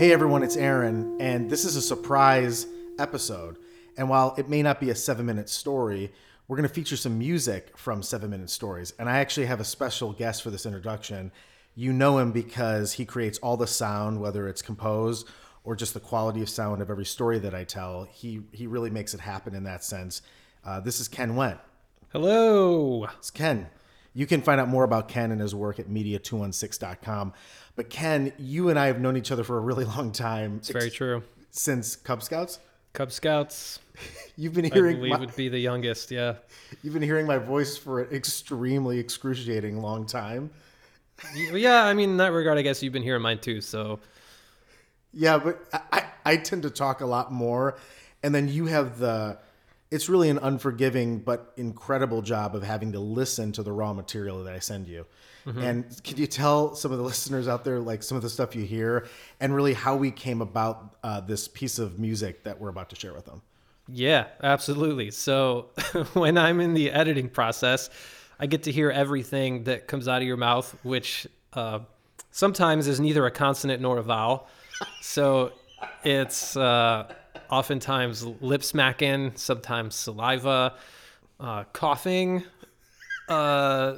Hey everyone, it's Aaron, and this is a surprise episode. And while it may not be a seven minute story, we're going to feature some music from Seven Minute Stories. And I actually have a special guest for this introduction. You know him because he creates all the sound, whether it's composed or just the quality of sound of every story that I tell. He, he really makes it happen in that sense. Uh, this is Ken Went. Hello. It's Ken. You can find out more about Ken and his work at media216.com. But Ken, you and I have known each other for a really long time. It's very true. Since Cub Scouts. Cub Scouts. You've been I hearing believe my, would be the youngest. Yeah. you've been hearing my voice for an extremely excruciating long time. Yeah. I mean, in that regard, I guess you've been hearing mine too. So Yeah, but I, I, I tend to talk a lot more, and then you have the. It's really an unforgiving but incredible job of having to listen to the raw material that I send you. And can you tell some of the listeners out there, like some of the stuff you hear, and really how we came about uh, this piece of music that we're about to share with them? yeah, absolutely. So when I'm in the editing process, I get to hear everything that comes out of your mouth, which uh, sometimes is neither a consonant nor a vowel. So it's uh, oftentimes lip smacking, sometimes saliva, uh, coughing. Uh,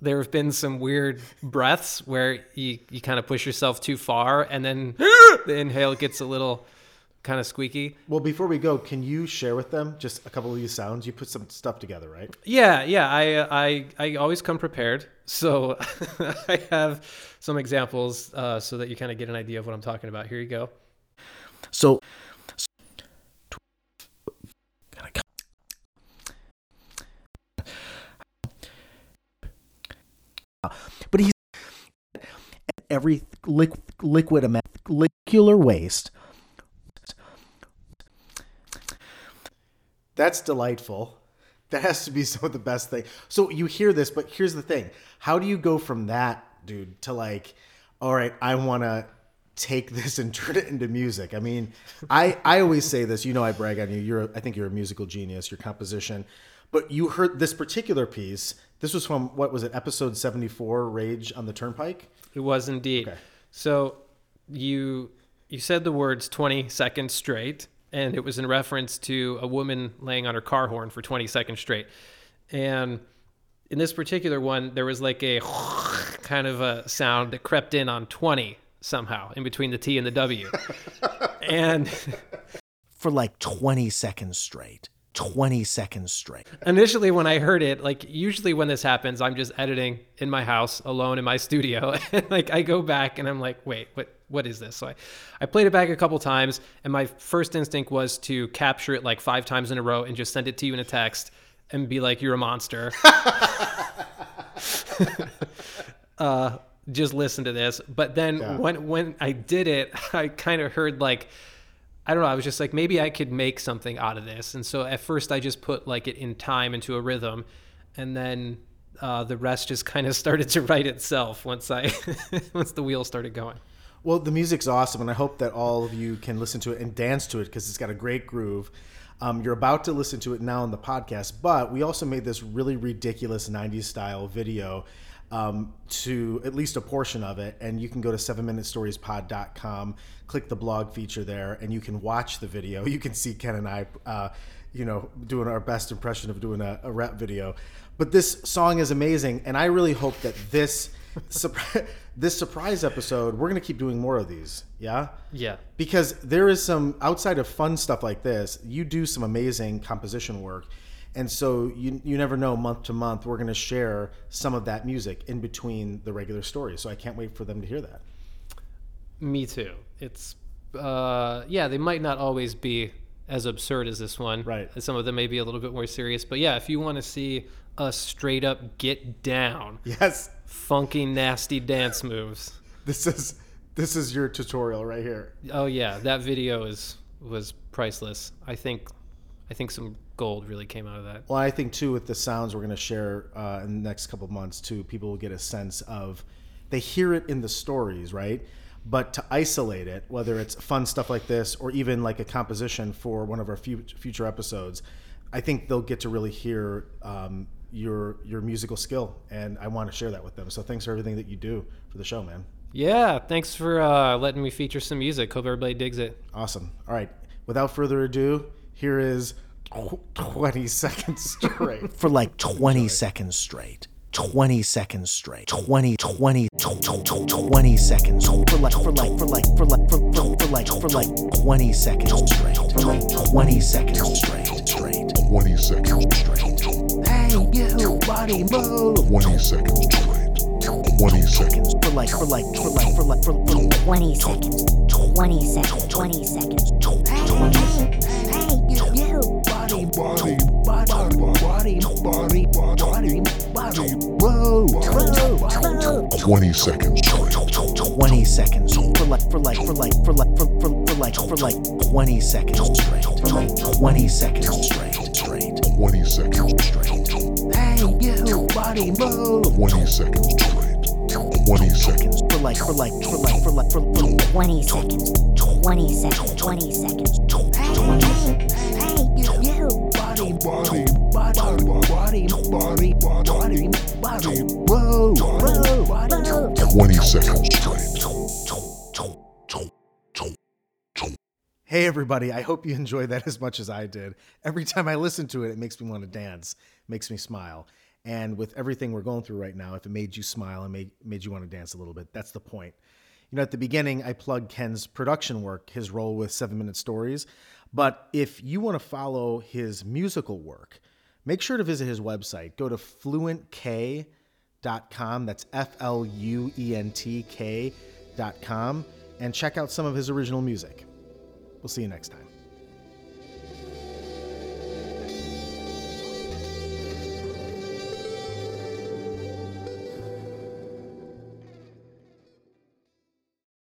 there have been some weird breaths where you, you kind of push yourself too far and then the inhale gets a little kind of squeaky. Well, before we go, can you share with them just a couple of these sounds? You put some stuff together, right? Yeah, yeah. I I I always come prepared, so I have some examples uh, so that you kind of get an idea of what I'm talking about. Here you go. So, but he's every liq, liquid amount, molecular waste. That's delightful. That has to be some of the best thing. So you hear this, but here's the thing: how do you go from that, dude, to like, all right, I want to take this and turn it into music? I mean, I I always say this. You know, I brag on you. You're, I think you're a musical genius. Your composition, but you heard this particular piece. This was from what was it? Episode seventy four, Rage on the Turnpike. It was indeed. Okay. So you you said the words 20 seconds straight, and it was in reference to a woman laying on her car horn for 20 seconds straight. And in this particular one, there was like a kind of a sound that crept in on 20 somehow in between the T and the W. and for like 20 seconds straight. 20 seconds straight. initially when i heard it like usually when this happens i'm just editing in my house alone in my studio and like i go back and i'm like wait what what is this so i, I played it back a couple times and my first instinct was to capture it like five times in a row and just send it to you in a text and be like you're a monster uh just listen to this but then Yeah. when when i did it i kind of heard like I don't know. I was just like, maybe I could make something out of this. And so at first, I just put like it in time into a rhythm, and then uh, the rest just kind of started to write itself once I once the wheels started going. Well, the music's awesome, and I hope that all of you can listen to it and dance to it because it's got a great groove. Um, you're about to listen to it now in the podcast, but we also made this really ridiculous 90s style video um, to at least a portion of it. And you can go to 7minutestoriespod.com, click the blog feature there, and you can watch the video. You can see Ken and I, uh, you know, doing our best impression of doing a, a rap video. But this song is amazing, and I really hope that this. surpri- this surprise episode, we're going to keep doing more of these. Yeah? Yeah. Because there is some outside of fun stuff like this, you do some amazing composition work. And so you, you never know month to month, we're going to share some of that music in between the regular stories. So I can't wait for them to hear that. Me too. It's uh, yeah. They might not always be as absurd as this one. Right. Some of them may be a little bit more serious. But yeah, if you want to see us straight up get down, Yes, funky nasty dance moves. this is this is your tutorial right here. Oh yeah, that video is was priceless. I think I think some gold really came out of that. Well, I think too with the sounds we're going to share uh, in the next couple of months too, people will get a sense of they hear it in the stories, right? But to isolate it, whether it's fun stuff like this or even like a composition for one of our fu- future episodes, I think they'll get to really hear um, your your musical skill, and I want to share that with them. So thanks for everything that you do for the show, man. Yeah, thanks for uh, letting me feature some music. Hope everybody digs it. Awesome. All right. Without further ado, here is 20 seconds straight. for like 20 seconds straight. 20 seconds straight. 20 20 tw- tw- tw- 20 seconds for like for like for like for like for, for, for like for like 20 seconds straight. 20 seconds straight. Straight. 20 seconds straight. Hey you body move 20 seconds straight. 20 seconds. for like for like for like for like for, for 20 seconds. 20 seconds. 20 seconds. Hey, hey, 20 seconds straight. 20 seconds for like for like for like for like for, for, for like for like 20 seconds straight 20 seconds straight straight 20 seconds straight. hey you body move 20 seconds straight. 20 seconds. for like for like for like for like for, for 20 seconds. 20 seconds. 20 seconds. Hey, hey, 20 seconds straight. Hey, everybody. I hope you enjoyed that as much as I did. Every time I listen to it, it makes me want to dance, makes me smile. And with everything we're going through right now, if it made you smile and made, made you want to dance a little bit, that's the point. You know, at the beginning, I plugged Ken's production work, his role with Seven Minute Stories. But if you want to follow his musical work, make sure to visit his website. Go to fluentk.com. That's F L U E N T K.com. And check out some of his original music. We'll see you next time.